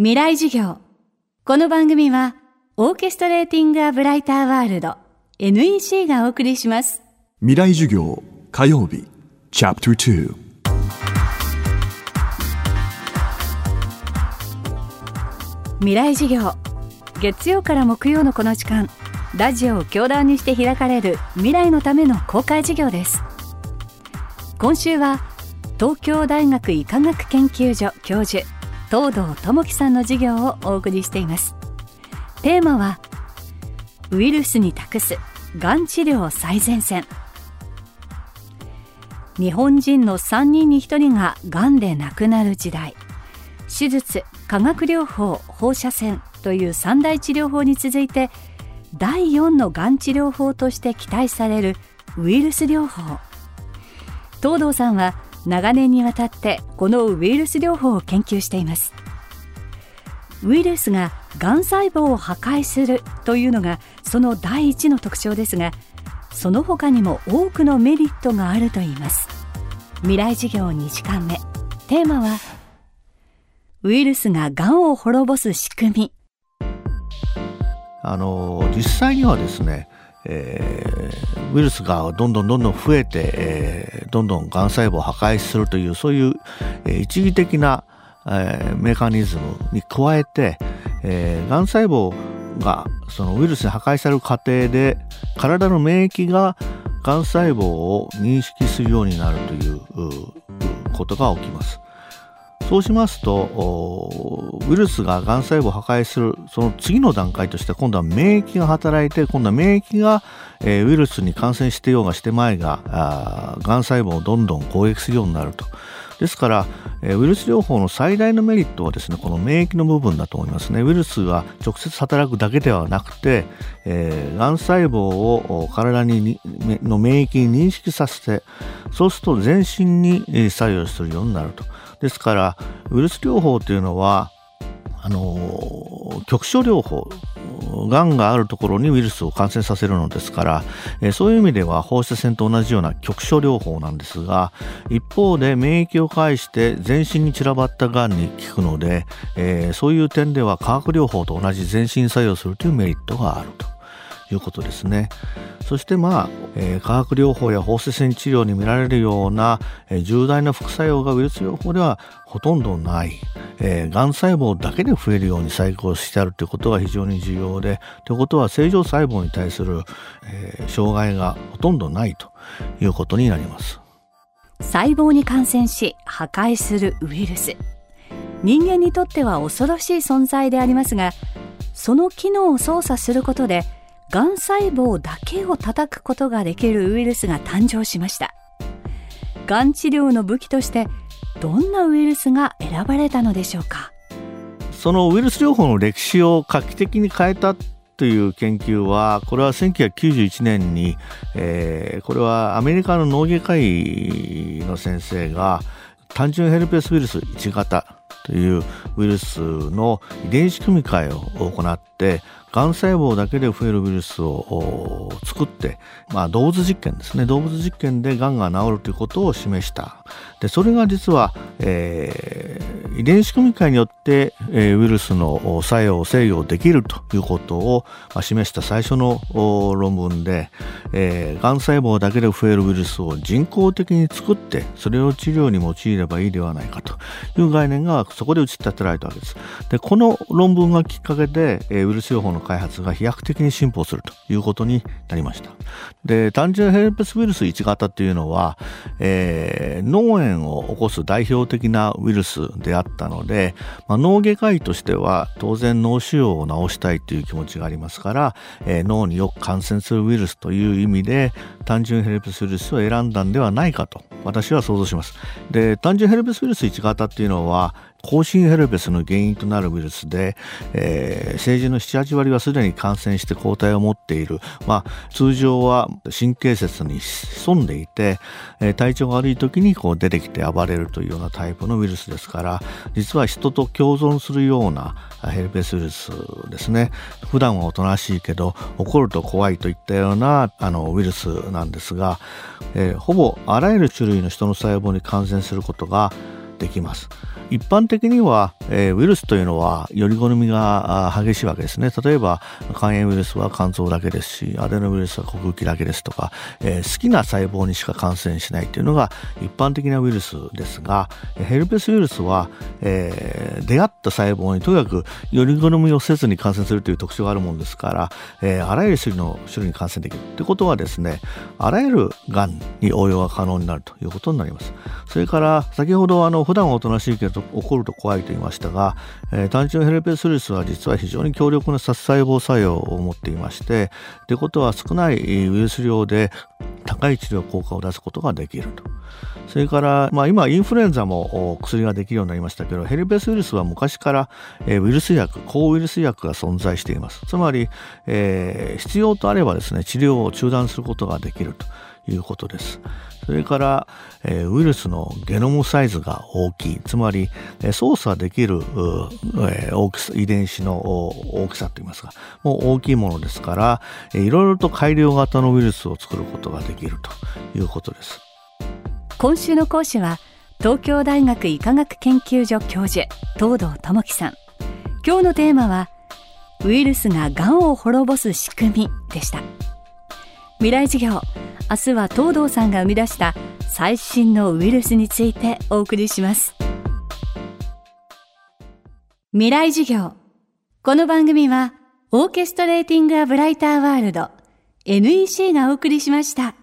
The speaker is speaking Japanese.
未来授業。この番組はオーケストレーティング・ア・ブライター・ワールド NEC がお送りします。未来授業火曜日チャプター未来授業。月曜から木曜のこの時間ラジオを教壇にして開かれる未来のための公開授業です。今週は東京大学医科学研究所教授東堂智樹さんの授業をお送りしています。テーマはウイルスに託すがん治療最前線。日本人の3人に1人ががんで亡くなる時代。手術化学療法放射線という三大治療法に続いて第4のがん治療法として期待されるウイルス療法。東堂さんは長年にわたってこのウイルス療法を研究しています。ウイルスががん細胞を破壊するというのがその第一の特徴ですがその他にも多くのメリットがあるといいます。未来授業2時間目。テーマはウイルスががんを滅ぼす仕組み。あの実際にはですねえー、ウイルスがどんどんどんどん増えて、えー、どんどんがん細胞を破壊するというそういう、えー、一義的な、え、メカニズムに加えて、えー、がん細胞がそのウイルスに破壊される過程で体の免疫ががん細胞を認識するようになるということが起きます。そうしますとウイルスががん細胞を破壊するその次の段階として今度は免疫が働いて今度は免疫が、えー、ウイルスに感染してようがしてまいががん細胞をどんどん攻撃するようになると。ですから、えウイルス療法の最大のメリットはですね、この免疫の部分だと思いますね。ウイルスが直接働くだけではなくて、えー、がん細胞を体にの免疫に認識させて、そうすると全身に作用するようになると。ですからウイルス療法というのはあの局所療法がんがあるところにウイルスを感染させるのですから、え、そういう意味では放射線と同じような局所療法なんですが一方で免疫を介して全身に散らばったがんに効くので、え、そういう点では化学療法と同じ全身作用するというメリットがあると。いうことですね。そしてまあ、えー、化学療法や放射線治療に見られるような、えー、重大な副作用がウイルス療法ではほとんどない、えー、がん細胞だけで増えるように細工してあるということが非常に重要でということは正常細胞に対する、えー、障害がほとんどないということになります。細胞に感染し破壊するウイルス。人間にとっては恐ろしい存在でありますがその機能を操作することでがん細胞だけを叩くことができるウイルスが誕生しました。がん治療の武器としてどんなウイルスが選ばれたのでしょうか？そのウイルス療法の歴史を画期的に変えたという研究はこれは1991年に、えー、これはアメリカの脳外科医の先生が単純ヘルペスウイルス1型というウイルスの遺伝子組み換えを行ってがん細胞だけで増えるウイルスを作って、まあ、動物実験ですね。動物実験でがんが治るということを示した。でそれが実は、えー、遺伝子組み換えによって、えー、ウイルスの作用を制御できるということを、まあ、示した最初の論文で、えー、がん細胞だけで増えるウイルスを人工的に作ってそれを治療に用いればいいではないかと。いう概念がそこで打ち立てられたわけです。でこの論文がきっかけで、えー、ウイルス療法のの開発が飛躍的に進歩するということになりました。で、単純ヘルペスウイルス1型っていうのは、えー、脳炎を起こす代表的なウイルスであったので、まあ、脳外科医としては当然脳腫瘍を治したいという気持ちがありますから、えー、脳によく感染するウイルスという意味で単純ヘルペスウイルスを選んだんではないかと私は想像します。で、単純ヘルペスウイルス1型っていうのは甲心ヘルペスの原因となるウイルスで、えー、成人の7、8割はすでに感染して抗体を持っている。まあ、通常は神経節に潜んでいて、えー、体調が悪い時にこう出てきて暴れるというようなタイプのウイルスですから、実は人と共存するようなヘルペスウイルスですね。普段はおとなしいけど、怒ると怖いといったようなあのウイルスなんですが、えー、ほぼあらゆる種類の人の細胞に感染することができます。一般的には、えー、ウイルスというのはより好みが激しいわけですね。例えば肝炎ウイルスは肝臓だけですし、アデノウイルスは呼吸器だけですとか、えー、好きな細胞にしか感染しないというのが一般的なウイルスですが、ヘルペスウイルスは、えー、出会った細胞にとにかくより好みをせずに感染するという特徴があるものですから、えー、あらゆる種類の種類に感染できるということはですね、あらゆるがんに応用が可能になるということになります。それから先ほどあの普段はおとなしいけど起こると怖いと言いましたしたが、えー、単純ヘルペスウイルスは実は非常に強力な殺細胞作用を持っていましてということは少ないウイルス量で高い治療効果を出すことができると。それから、まあ、今インフルエンザも薬ができるようになりましたけどヘルペスウイルスは昔から、え、ウイルス薬抗ウイルス薬が存在していますつまり、えー、必要とあればですね治療を中断することができるということです。それから、えー、ウイルスのゲノムサイズが大きい。つまり、えー、操作できる、えー、大きさ遺伝子の大きさといいますかもう大きいものですから、えー、いろいろと改良型のウイルスを作ることができるということです。今週の講師は東京大学医科学研究所教授東堂智樹さん。今日のテーマはウイルスががんを滅ぼす仕組みでした。未来授業明日は東堂さんが生み出した最新のウイルスについてお送りします未来授業この番組はオーケストレーティング・ア・ブライター・ワールド NEC がお送りしました。